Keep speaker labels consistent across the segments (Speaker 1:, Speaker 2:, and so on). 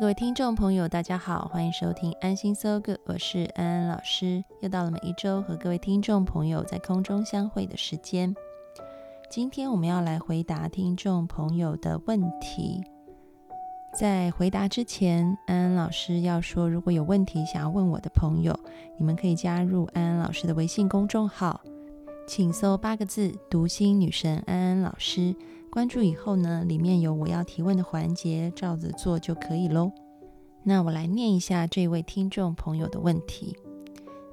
Speaker 1: 各位听众朋友，大家好，欢迎收听安心 So Good，我是安安老师。又到了每一周和各位听众朋友在空中相会的时间。今天我们要来回答听众朋友的问题。在回答之前，安安老师要说，如果有问题想要问我的朋友，你们可以加入安安老师的微信公众号，请搜八个字“读心女神安安老师”。关注以后呢，里面有我要提问的环节，照着做就可以喽。那我来念一下这位听众朋友的问题：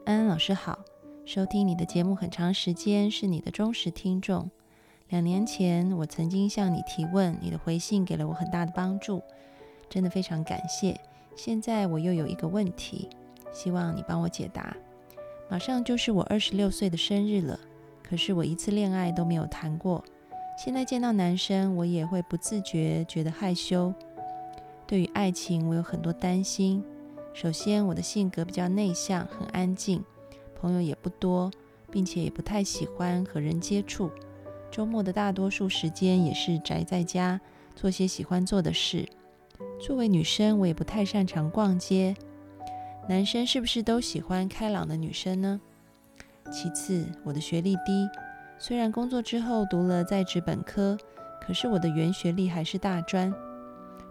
Speaker 1: 安安老师好，收听你的节目很长时间，是你的忠实听众。两年前我曾经向你提问，你的回信给了我很大的帮助，真的非常感谢。现在我又有一个问题，希望你帮我解答。马上就是我二十六岁的生日了，可是我一次恋爱都没有谈过。现在见到男生，我也会不自觉觉得害羞。对于爱情，我有很多担心。首先，我的性格比较内向，很安静，朋友也不多，并且也不太喜欢和人接触。周末的大多数时间也是宅在家，做些喜欢做的事。作为女生，我也不太擅长逛街。男生是不是都喜欢开朗的女生呢？其次，我的学历低。虽然工作之后读了在职本科，可是我的原学历还是大专。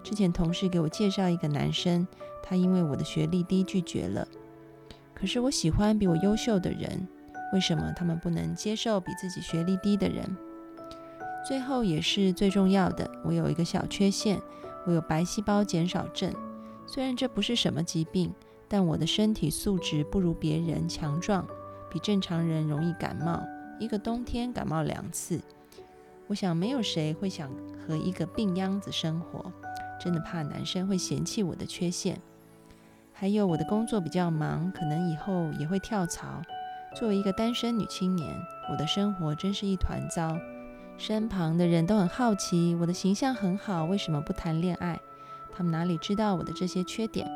Speaker 1: 之前同事给我介绍一个男生，他因为我的学历低拒绝了。可是我喜欢比我优秀的人，为什么他们不能接受比自己学历低的人？最后也是最重要的，我有一个小缺陷，我有白细胞减少症。虽然这不是什么疾病，但我的身体素质不如别人强壮，比正常人容易感冒。一个冬天感冒两次，我想没有谁会想和一个病秧子生活，真的怕男生会嫌弃我的缺陷。还有我的工作比较忙，可能以后也会跳槽。作为一个单身女青年，我的生活真是一团糟。身旁的人都很好奇，我的形象很好，为什么不谈恋爱？他们哪里知道我的这些缺点？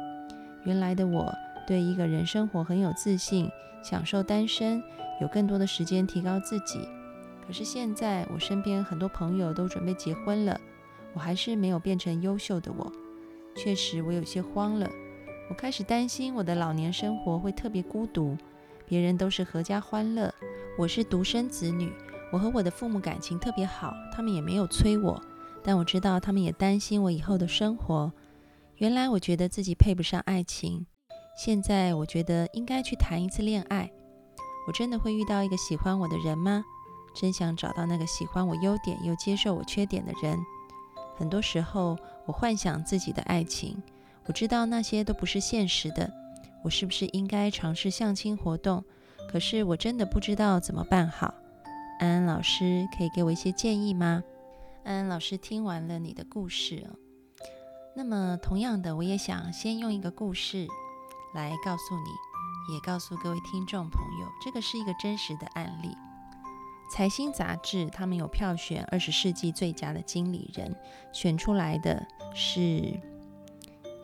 Speaker 1: 原来的我对一个人生活很有自信，享受单身。有更多的时间提高自己，可是现在我身边很多朋友都准备结婚了，我还是没有变成优秀的我。确实，我有些慌了。我开始担心我的老年生活会特别孤独，别人都是阖家欢乐，我是独生子女。我和我的父母感情特别好，他们也没有催我，但我知道他们也担心我以后的生活。原来我觉得自己配不上爱情，现在我觉得应该去谈一次恋爱。我真的会遇到一个喜欢我的人吗？真想找到那个喜欢我优点又接受我缺点的人。很多时候，我幻想自己的爱情，我知道那些都不是现实的。我是不是应该尝试相亲活动？可是我真的不知道怎么办好。安安老师可以给我一些建议吗？安安老师听完了你的故事，那么同样的，我也想先用一个故事来告诉你。也告诉各位听众朋友，这个是一个真实的案例。财新杂志他们有票选二十世纪最佳的经理人，选出来的是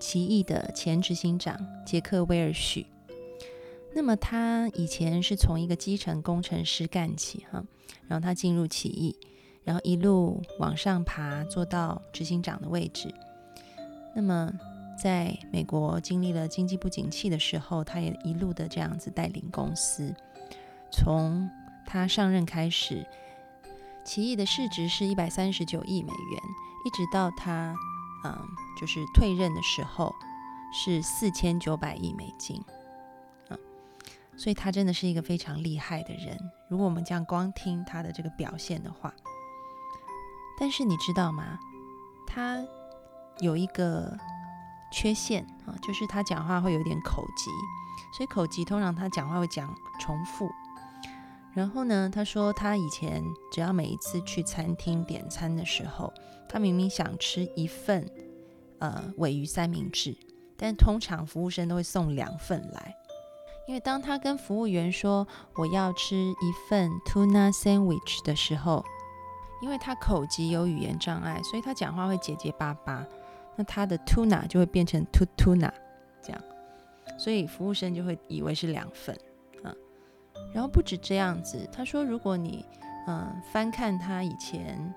Speaker 1: 奇异的前执行长杰克威尔许。那么他以前是从一个基层工程师干起，哈，然后他进入奇异，然后一路往上爬，做到执行长的位置。那么在美国经历了经济不景气的时候，他也一路的这样子带领公司。从他上任开始，奇异的市值是一百三十九亿美元，一直到他嗯就是退任的时候是四千九百亿美金。嗯，所以他真的是一个非常厉害的人。如果我们这样光听他的这个表现的话，但是你知道吗？他有一个。缺陷啊，就是他讲话会有点口急，所以口急通常他讲话会讲重复。然后呢，他说他以前只要每一次去餐厅点餐的时候，他明明想吃一份呃尾鱼三明治，但通常服务生都会送两份来，因为当他跟服务员说我要吃一份 tuna sandwich 的时候，因为他口急有语言障碍，所以他讲话会结结巴巴，那他的 tuna 就会变成 t tuna 这样，所以服务生就会以为是两份啊。然后不止这样子，他说，如果你嗯翻看他以前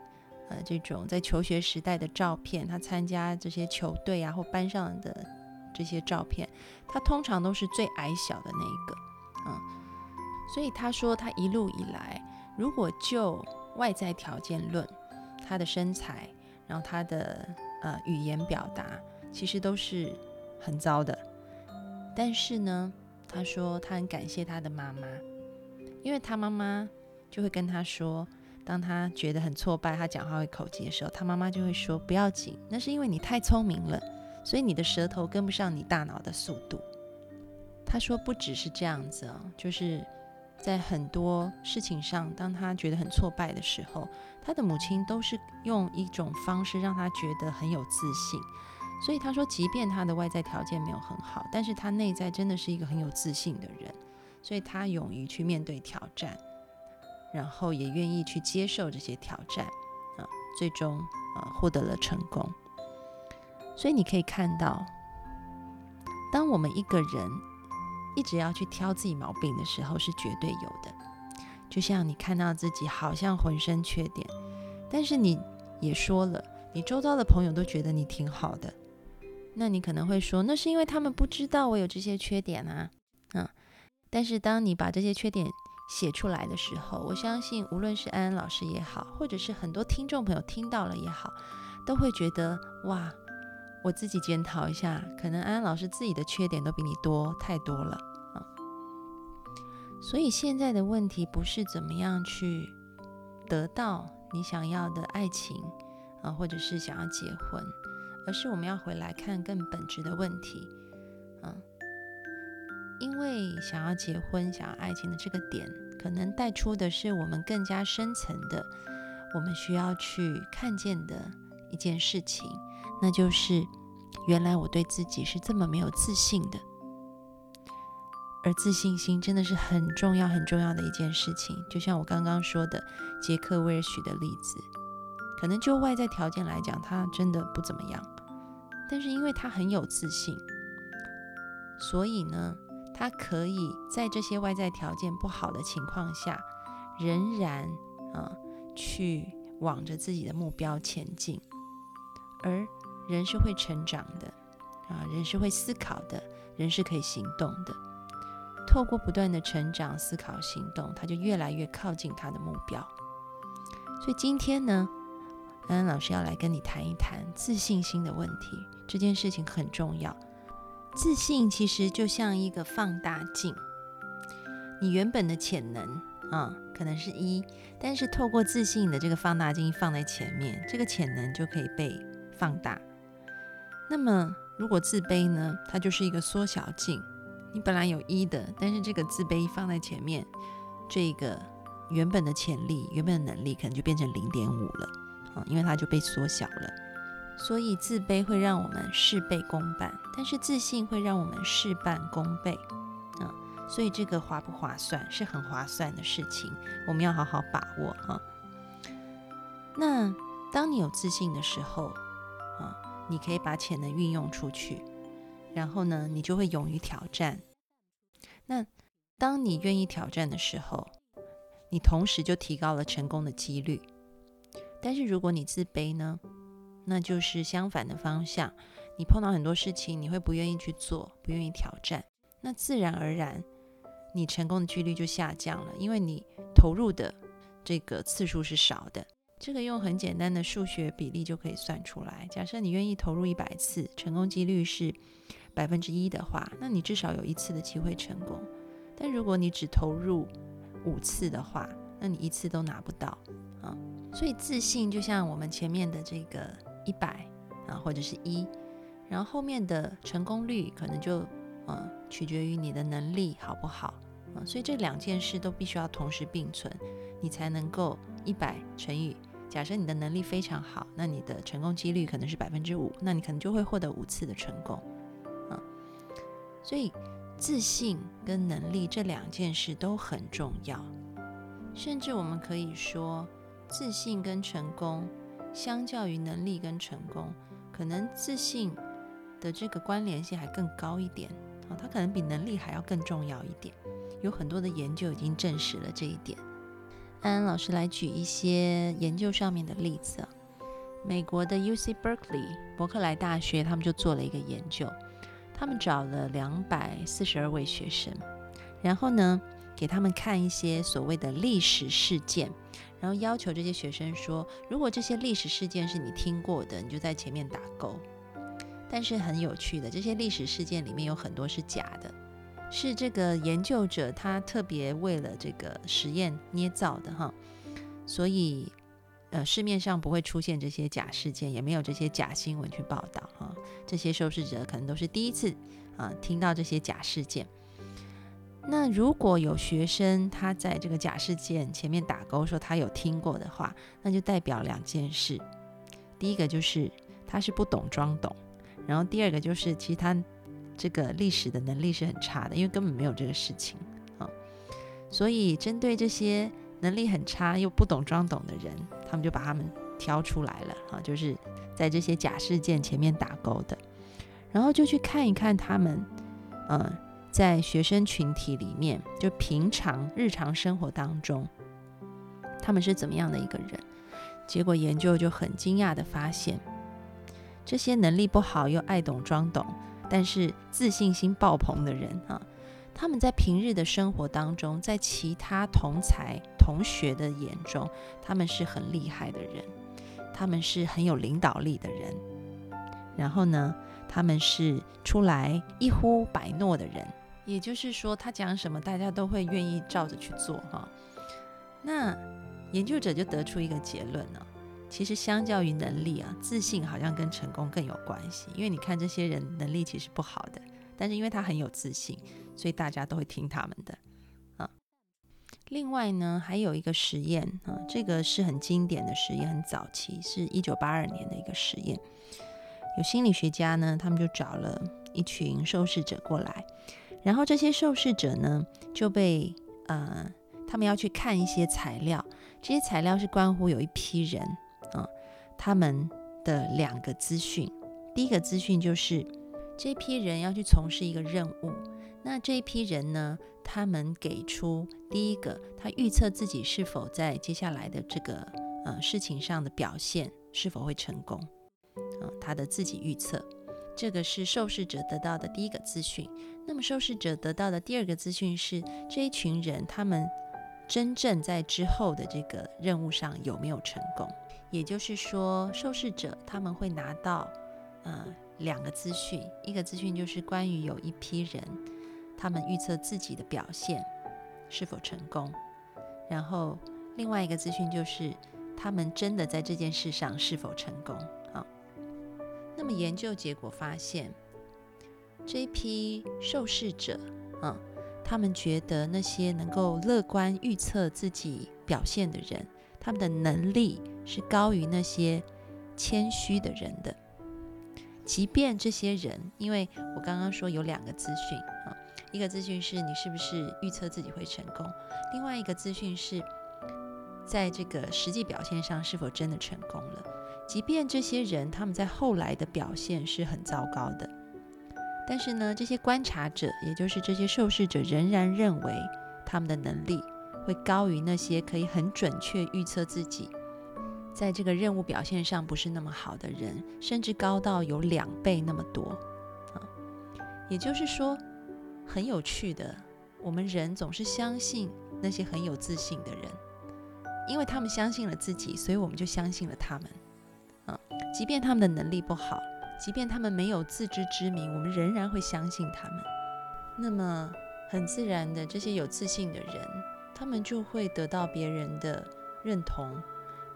Speaker 1: 呃这种在求学时代的照片，他参加这些球队啊或班上的这些照片，他通常都是最矮小的那一个，嗯，所以他说他一路以来，如果就外在条件论，他的身材，然后他的呃语言表达，其实都是很糟的，但是呢，他说他很感谢他的妈妈。因为他妈妈就会跟他说，当他觉得很挫败，他讲话会口急的时候，他妈妈就会说：“不要紧，那是因为你太聪明了，所以你的舌头跟不上你大脑的速度。”他说：“不只是这样子哦，就是在很多事情上，当他觉得很挫败的时候，他的母亲都是用一种方式让他觉得很有自信。所以他说，即便他的外在条件没有很好，但是他内在真的是一个很有自信的人。”所以他勇于去面对挑战，然后也愿意去接受这些挑战，啊，最终啊获得了成功。所以你可以看到，当我们一个人一直要去挑自己毛病的时候，是绝对有的。就像你看到自己好像浑身缺点，但是你也说了，你周遭的朋友都觉得你挺好的，那你可能会说，那是因为他们不知道我有这些缺点啊，嗯。但是当你把这些缺点写出来的时候，我相信无论是安安老师也好，或者是很多听众朋友听到了也好，都会觉得哇，我自己检讨一下，可能安安老师自己的缺点都比你多太多了啊。所以现在的问题不是怎么样去得到你想要的爱情啊，或者是想要结婚，而是我们要回来看更本质的问题，嗯。因为想要结婚、想要爱情的这个点，可能带出的是我们更加深层的，我们需要去看见的一件事情，那就是原来我对自己是这么没有自信的。而自信心真的是很重要、很重要的一件事情。就像我刚刚说的杰克·威尔许的例子，可能就外在条件来讲，他真的不怎么样，但是因为他很有自信，所以呢。他可以在这些外在条件不好的情况下，仍然啊去往着自己的目标前进。而人是会成长的啊，人是会思考的，人是可以行动的。透过不断的成长、思考、行动，他就越来越靠近他的目标。所以今天呢，安安老师要来跟你谈一谈自信心的问题。这件事情很重要。自信其实就像一个放大镜，你原本的潜能啊，可能是一，但是透过自信的这个放大镜放在前面，这个潜能就可以被放大。那么如果自卑呢，它就是一个缩小镜，你本来有一的，但是这个自卑放在前面，这个原本的潜力、原本的能力可能就变成零点五了啊，因为它就被缩小了。所以自卑会让我们事倍功半，但是自信会让我们事半功倍，啊，所以这个划不划算是很划算的事情，我们要好好把握啊。那当你有自信的时候，你可以把潜能运用出去，然后呢，你就会勇于挑战。那当你愿意挑战的时候，你同时就提高了成功的几率。但是如果你自卑呢？那就是相反的方向，你碰到很多事情，你会不愿意去做，不愿意挑战，那自然而然，你成功的几率就下降了，因为你投入的这个次数是少的。这个用很简单的数学比例就可以算出来。假设你愿意投入一百次，成功几率是百分之一的话，那你至少有一次的机会成功。但如果你只投入五次的话，那你一次都拿不到啊。所以自信就像我们前面的这个。一百啊，或者是一，然后后面的成功率可能就呃取决于你的能力好不好啊，所以这两件事都必须要同时并存，你才能够一百乘以。假设你的能力非常好，那你的成功几率可能是百分之五，那你可能就会获得五次的成功，啊，所以自信跟能力这两件事都很重要，甚至我们可以说，自信跟成功相较于能力跟成功，可能自信的这个关联性还更高一点，啊，它可能比能力还要更重要一点，有很多的研究已经证实了这一点。安安老师来举一些研究上面的例子啊。美国的 U C Berkeley 伯克莱大学，他们就做了一个研究，他们找了两百四十二位学生，然后呢，给他们看一些所谓的历史事件，然后要求这些学生说，如果这些历史事件是你听过的，你就在前面打勾。但是很有趣的，这些历史事件里面有很多是假的。是这个研究者他特别为了这个实验捏造的哈，所以呃市面上不会出现这些假事件，也没有这些假新闻去报道哈。这些受试者可能都是第一次啊听到这些假事件。那如果有学生他在这个假事件前面打勾说他有听过的话，那就代表两件事：第一个就是他是不懂装懂，然后第二个就是其实他。这个历史的能力是很差的，因为根本没有这个事情啊。所以针对这些能力很差又不懂装懂的人，他们就把他们挑出来了啊，就是在这些假事件前面打勾的，然后就去看一看他们，嗯，在学生群体里面，就平常日常生活当中，他们是怎么样的一个人。结果研究就很惊讶的发现，这些能力不好又爱懂装懂。但是自信心爆棚的人啊，他们在平日的生活当中，在其他同才同学的眼中，他们是很厉害的人，他们是很有领导力的人。然后呢，他们是出来一呼百诺的人，也就是说，他讲什么，大家都会愿意照着去做哈。那研究者就得出一个结论呢。其实，相较于能力啊，自信好像跟成功更有关系。因为你看这些人能力其实不好的，但是因为他很有自信，所以大家都会听他们的啊。另外呢，还有一个实验啊，这个是很经典的实验，很早期，是一九八二年的一个实验。有心理学家呢，他们就找了一群受试者过来，然后这些受试者呢就被呃，他们要去看一些材料，这些材料是关乎有一批人。他们的两个资讯，第一个资讯就是这批人要去从事一个任务。那这一批人呢，他们给出第一个，他预测自己是否在接下来的这个呃事情上的表现是否会成功。啊，他的自己预测，这个是受试者得到的第一个资讯。那么受试者得到的第二个资讯是这一群人他们真正在之后的这个任务上有没有成功。也就是说，受试者他们会拿到，呃，两个资讯，一个资讯就是关于有一批人，他们预测自己的表现是否成功，然后另外一个资讯就是他们真的在这件事上是否成功。啊，那么研究结果发现，这一批受试者，啊，他们觉得那些能够乐观预测自己表现的人。他们的能力是高于那些谦虚的人的，即便这些人，因为我刚刚说有两个资讯啊，一个资讯是你是不是预测自己会成功，另外一个资讯是在这个实际表现上是否真的成功了。即便这些人他们在后来的表现是很糟糕的，但是呢，这些观察者，也就是这些受试者，仍然认为他们的能力。会高于那些可以很准确预测自己在这个任务表现上不是那么好的人，甚至高到有两倍那么多啊！也就是说，很有趣的，我们人总是相信那些很有自信的人，因为他们相信了自己，所以我们就相信了他们啊！即便他们的能力不好，即便他们没有自知之明，我们仍然会相信他们。那么，很自然的，这些有自信的人。他们就会得到别人的认同，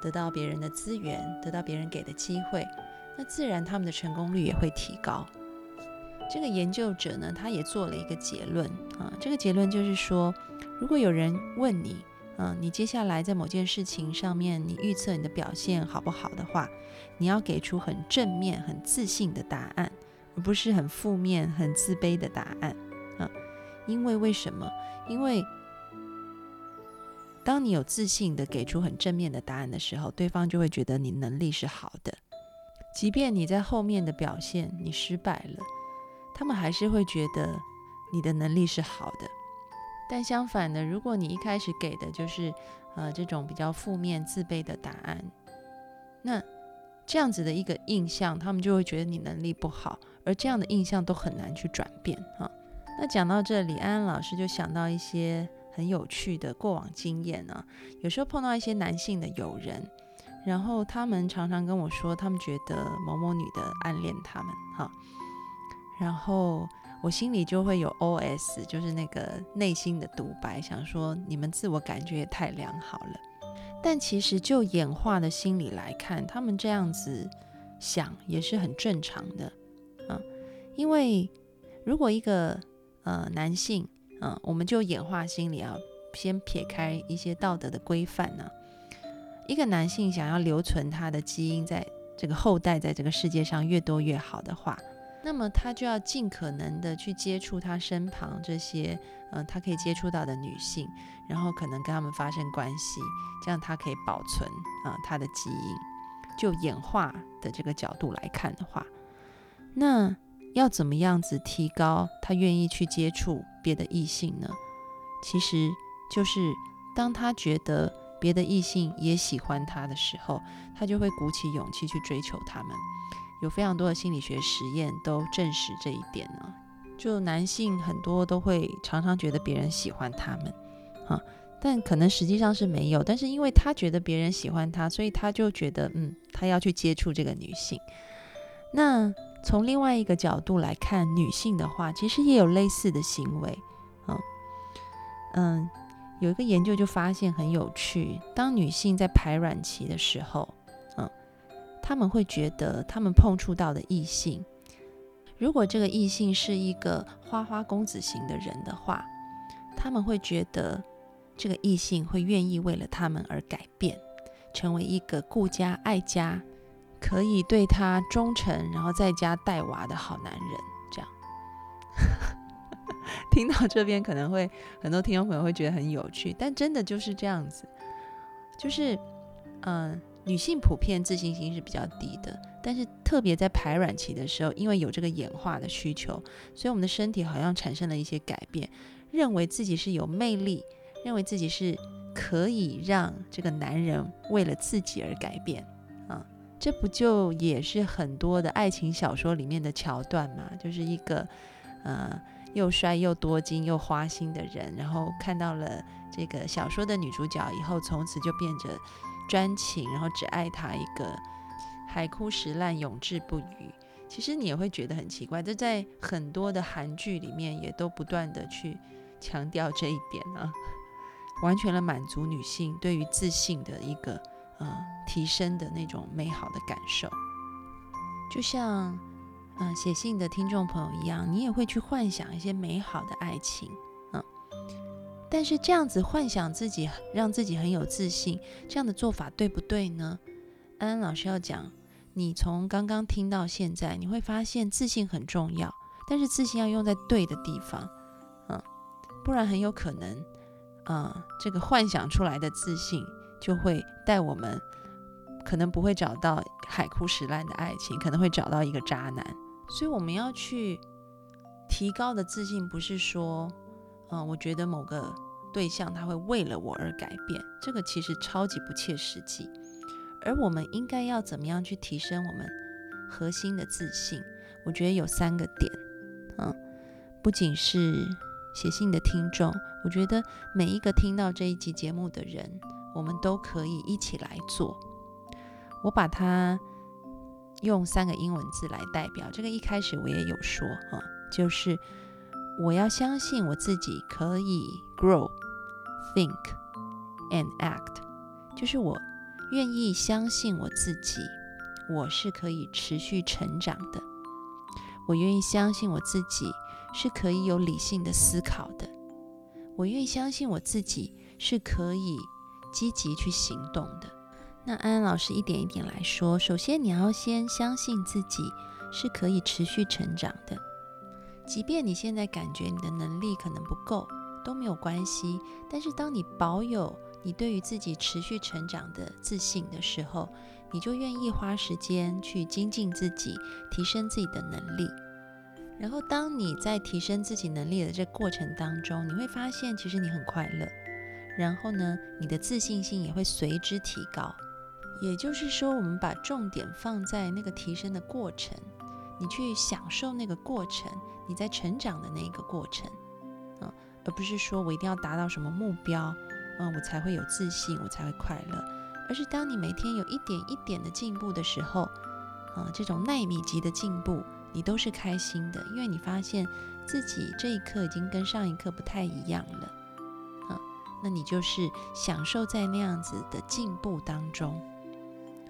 Speaker 1: 得到别人的资源，得到别人给的机会，那自然他们的成功率也会提高。这个研究者呢，他也做了一个结论啊，这个结论就是说，如果有人问你，嗯，你接下来在某件事情上面，你预测你的表现好不好的话，你要给出很正面、很自信的答案，而不是很负面、很自卑的答案啊。因为为什么？因为当你有自信的给出很正面的答案的时候，对方就会觉得你能力是好的，即便你在后面的表现你失败了。他们还是会觉得你的能力是好的，但相反的，如果你一开始给的就是呃这种比较负面、自卑的答案，那这样子的一个印象，他们就会觉得你能力不好，而这样的印象都很难去转变哈。那讲到这里，安安老师就想到一些很有趣的过往经验呢。有时候碰到一些男性的友人，然后他们常常跟我说，他们觉得某某女的暗恋他们哈。然后我心里就会有 O.S，就是那个内心的独白，想说你们自我感觉也太良好了。但其实就演化的心理来看，他们这样子想也是很正常的啊。因为如果一个呃男性，嗯，我们就演化心理啊，先撇开一些道德的规范呢，一个男性想要留存他的基因，在这个后代在这个世界上越多越好的话。那么他就要尽可能的去接触他身旁这些，嗯，他可以接触到的女性，然后可能跟他们发生关系，这样他可以保存啊他的基因。就演化的这个角度来看的话，那要怎么样子提高他愿意去接触别的异性呢？其实就是当他觉得别的异性也喜欢他的时候，他就会鼓起勇气去追求他们。有非常多的心理学实验都证实这一点呢。就男性很多都会常常觉得别人喜欢他们，啊，但可能实际上是没有。但是因为他觉得别人喜欢他，所以他就觉得，嗯，他要去接触这个女性。那从另外一个角度来看，女性的话，其实也有类似的行为，嗯嗯，有一个研究就发现很有趣，当女性在排卵期的时候。嗯他们会觉得，他们碰触到的异性，如果这个异性是一个花花公子型的人的话，他们会觉得这个异性会愿意为了他们而改变，成为一个顾家爱家，可以对他忠诚，然后在家带娃的好男人。这样，听到这边可能会很多听众朋友会觉得很有趣，但真的就是这样子，就是嗯。女性普遍自信心是比较低的，但是特别在排卵期的时候，因为有这个演化的需求，所以我们的身体好像产生了一些改变，认为自己是有魅力，认为自己是可以让这个男人为了自己而改变，这不就也是很多的爱情小说里面的桥段嘛？就是一个呃又帅又多金又花心的人，然后看到了这个小说的女主角以后，从此就变着。专情，然后只爱他一个，海枯石烂，永志不渝。其实你也会觉得很奇怪，这在很多的韩剧里面也都不断的去强调这一点呢，完全的满足女性对于自信的一个呃提升的那种美好的感受。就像嗯写信的听众朋友一样，你也会去幻想一些美好的爱情。嗯但是这样子幻想自己，让自己很有自信，这样的做法对不对呢？安安老师要讲，你从刚刚听到现在，你会发现自信很重要，但是自信要用在对的地方，嗯，不然很有可能，啊，这个幻想出来的自信就会带我们，可能不会找到海枯石烂的爱情，可能会找到一个渣男。所以我们要去提高的自信，不是说。嗯，我觉得某个对象他会为了我而改变，这个其实超级不切实际。而我们应该要怎么样去提升我们核心的自信？我觉得有三个点。嗯，不仅是写信的听众，我觉得每一个听到这一集节目的人，我们都可以一起来做。我把它用三个英文字来代表。这个一开始我也有说，哈，就是。我要相信我自己可以 grow, think, and act，就是我愿意相信我自己，我是可以持续成长的。我愿意相信我自己是可以有理性的思考的，我愿意相信我自己是可以积极去行动的。那安安老师一点一点来说，首先你要先相信自己是可以持续成长的，即便你现在感觉你的能力可能不够，都没有关系。但是当你保有你对于自己持续成长的自信的时候，你就愿意花时间去精进自己，提升自己的能力。然后当你在提升自己能力的这过程当中，你会发现其实你很快乐。然后呢，你的自信心也会随之提高。也就是说，我们把重点放在那个提升的过程，你去享受那个过程，你在成长的那个过程，啊，而不是说我一定要达到什么目标，嗯，我才会有自信，我才会快乐。而是当你每天有一点一点的进步的时候，啊，这种纳米级的进步，你都是开心的，因为你发现自己这一刻已经跟上一刻不太一样了，那你就是享受在那样子的进步当中。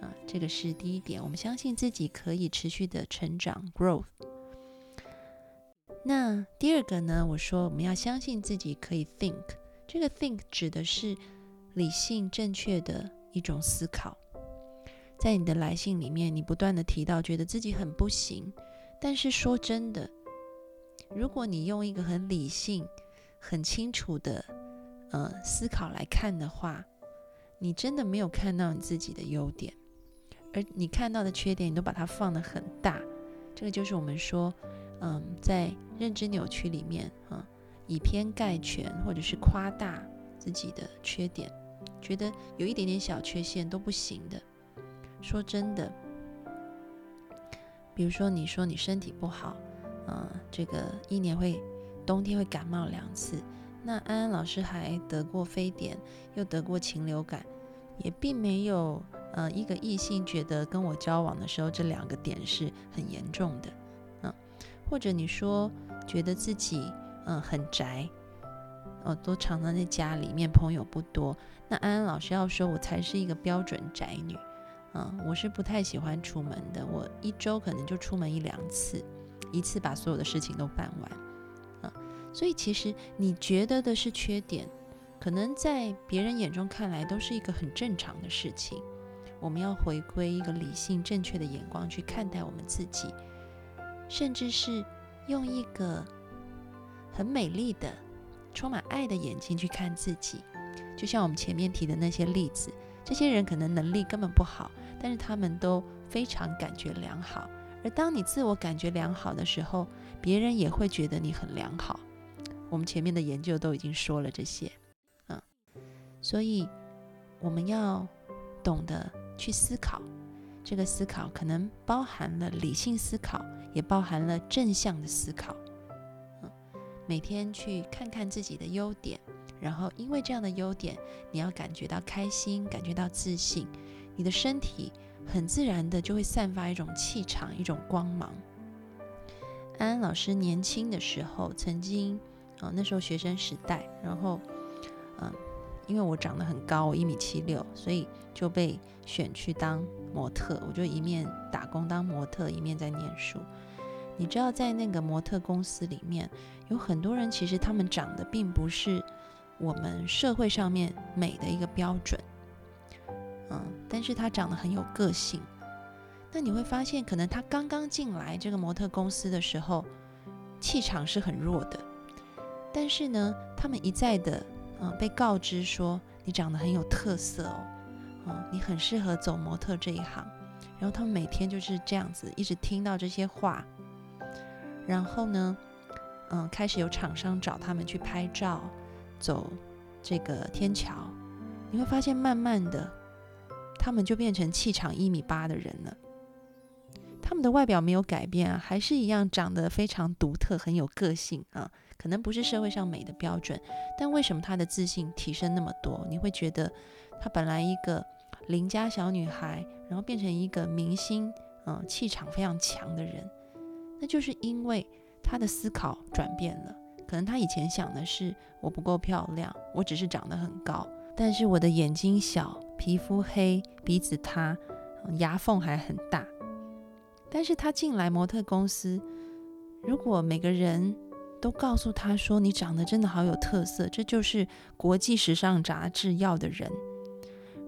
Speaker 1: 啊，这个是第一点，我们相信自己可以持续的成长 （growth）。那第二个呢？我说我们要相信自己可以 think。这个 think 指的是理性正确的一种思考。在你的来信里面，你不断的提到觉得自己很不行，但是说真的，如果你用一个很理性、很清楚的呃思考来看的话，你真的没有看到你自己的优点。而你看到的缺点，你都把它放得很大，这个就是我们说，嗯，在认知扭曲里面，啊，以偏概全或者是夸大自己的缺点，觉得有一点点小缺陷都不行的。说真的，比如说你说你身体不好，嗯，这个一年会冬天会感冒两次，那安安老师还得过非典，又得过禽流感，也并没有。呃，一个异性觉得跟我交往的时候，这两个点是很严重的，嗯，或者你说觉得自己嗯很宅，哦，都常常在家里面，朋友不多。那安安老师要说，我才是一个标准宅女，嗯，我是不太喜欢出门的，我一周可能就出门一两次，一次把所有的事情都办完，所以其实你觉得的是缺点，可能在别人眼中看来都是一个很正常的事情。我们要回归一个理性、正确的眼光去看待我们自己，甚至是用一个很美丽的、充满爱的眼睛去看自己。就像我们前面提的那些例子，这些人可能能力根本不好，但是他们都非常感觉良好。而当你自我感觉良好的时候，别人也会觉得你很良好。我们前面的研究都已经说了这些，嗯，所以我们要懂得。去思考，这个思考可能包含了理性思考，也包含了正向的思考。嗯，每天去看看自己的优点，然后因为这样的优点，你要感觉到开心，感觉到自信，你的身体很自然的就会散发一种气场，一种光芒。安安老师年轻的时候，曾经啊，那时候学生时代，然后嗯。因为我长得很高，我一米七六，所以就被选去当模特。我就一面打工当模特，一面在念书。你知道，在那个模特公司里面，有很多人其实他们长得并不是我们社会上面美的一个标准，嗯，但是他长得很有个性。那你会发现，可能他刚刚进来这个模特公司的时候，气场是很弱的，但是呢，他们一再的。嗯，被告知说你长得很有特色哦，嗯，你很适合走模特这一行。然后他们每天就是这样子，一直听到这些话。然后呢，嗯，开始有厂商找他们去拍照，走这个天桥。你会发现，慢慢的，他们就变成气场一米八的人了。他们的外表没有改变啊，还是一样长得非常独特，很有个性啊。可能不是社会上美的标准，但为什么她的自信提升那么多？你会觉得她本来一个邻家小女孩，然后变成一个明星，嗯，气场非常强的人，那就是因为她的思考转变了。可能她以前想的是我不够漂亮，我只是长得很高，但是我的眼睛小，皮肤黑，鼻子塌，牙缝还很大。但是她进来模特公司。如果每个人都告诉他说你长得真的好有特色，这就是国际时尚杂志要的人，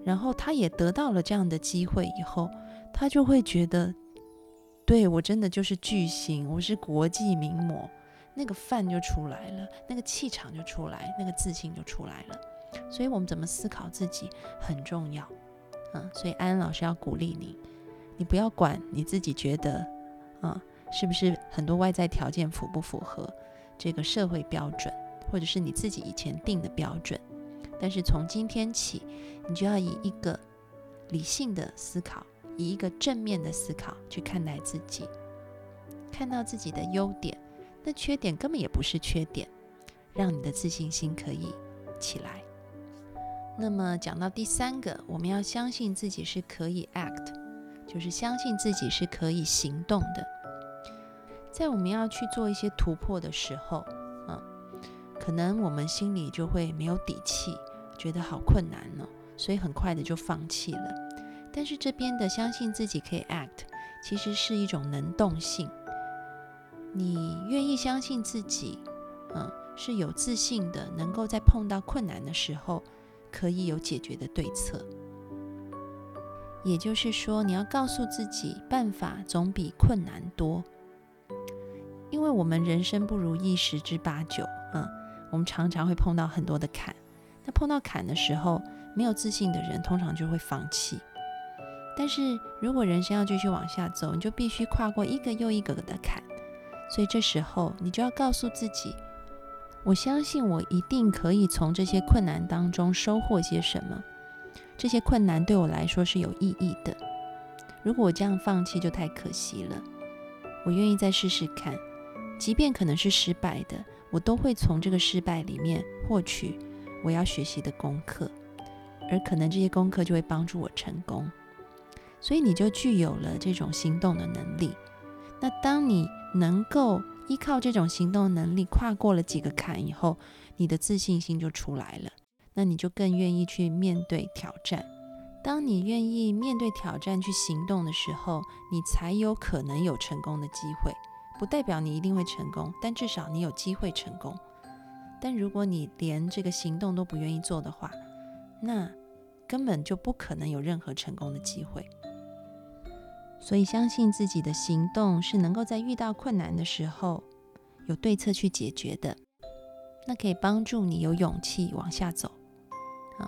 Speaker 1: 然后他也得到了这样的机会以后，他就会觉得，对我真的就是巨星，我是国际名模，那个范就出来了，那个气场就出来，那个自信就出来了。所以，我们怎么思考自己很重要，嗯，所以安安老师要鼓励你，你不要管你自己觉得，啊，是不是很多外在条件符不符合这个社会标准，或者是你自己以前定的标准，但是从今天起，你就要以一个理性的思考，以一个正面的思考去看待自己，看到自己的优点，那缺点根本也不是缺点，让你的自信心可以起来。那么讲到第三个，我们要相信自己是可以 act，就是相信自己是可以行动的。在我们要去做一些突破的时候，嗯，可能我们心里就会没有底气，觉得好困难呢，所以很快的就放弃了。但是这边的相信自己可以 act，其实是一种能动性。你愿意相信自己，嗯，是有自信的，能够在碰到困难的时候。可以有解决的对策，也就是说，你要告诉自己，办法总比困难多。因为我们人生不如意十之八九，嗯，我们常常会碰到很多的坎。那碰到坎的时候，没有自信的人通常就会放弃。但是如果人生要继续往下走，你就必须跨过一个又一个的坎。所以这时候，你就要告诉自己。我相信我一定可以从这些困难当中收获些什么。这些困难对我来说是有意义的。如果我这样放弃，就太可惜了。我愿意再试试看，即便可能是失败的，我都会从这个失败里面获取我要学习的功课，而可能这些功课就会帮助我成功。所以你就具有了这种行动的能力。那当你能够。依靠这种行动能力，跨过了几个坎以后，你的自信心就出来了。那你就更愿意去面对挑战。当你愿意面对挑战去行动的时候，你才有可能有成功的机会。不代表你一定会成功，但至少你有机会成功。但如果你连这个行动都不愿意做的话，那根本就不可能有任何成功的机会。所以，相信自己的行动是能够在遇到困难的时候有对策去解决的，那可以帮助你有勇气往下走。啊，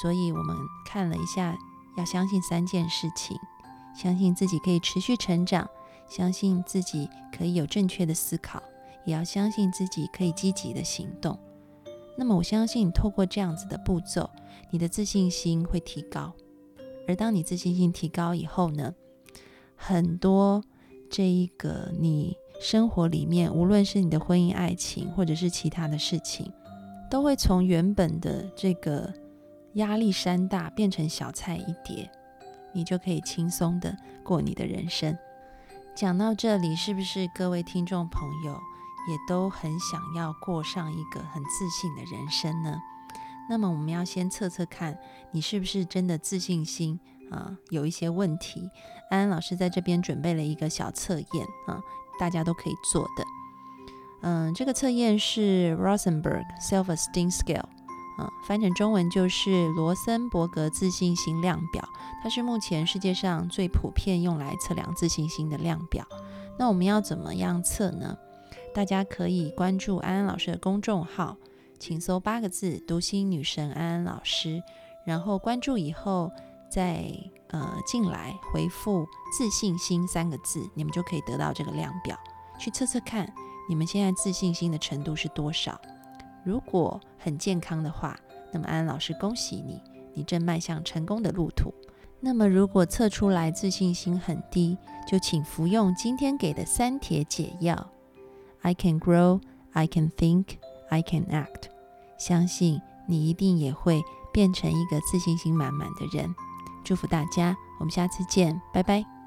Speaker 1: 所以我们看了一下，要相信三件事情：相信自己可以持续成长，相信自己可以有正确的思考，也要相信自己可以积极的行动。那么，我相信透过这样子的步骤，你的自信心会提高。而当你自信心提高以后呢？很多这一个你生活里面，无论是你的婚姻、爱情，或者是其他的事情，都会从原本的这个压力山大变成小菜一碟，你就可以轻松的过你的人生。讲到这里，是不是各位听众朋友也都很想要过上一个很自信的人生呢？那么我们要先测测看，你是不是真的自信心？啊，有一些问题，安安老师在这边准备了一个小测验啊，大家都可以做的。嗯，这个测验是 Rosenberg Self-Esteem Scale，嗯，翻成中文就是罗森伯格自信心量表，它是目前世界上最普遍用来测量自信心的量表。那我们要怎么样测呢？大家可以关注安安老师的公众号，请搜八个字“读心女神安安老师”，然后关注以后。再呃进来回复自信心三个字，你们就可以得到这个量表，去测测看你们现在自信心的程度是多少。如果很健康的话，那么安安老师恭喜你，你正迈向成功的路途。那么如果测出来自信心很低，就请服用今天给的三铁解药。I can grow, I can think, I can act。相信你一定也会变成一个自信心满满的人。祝福大家，我们下次见，拜拜。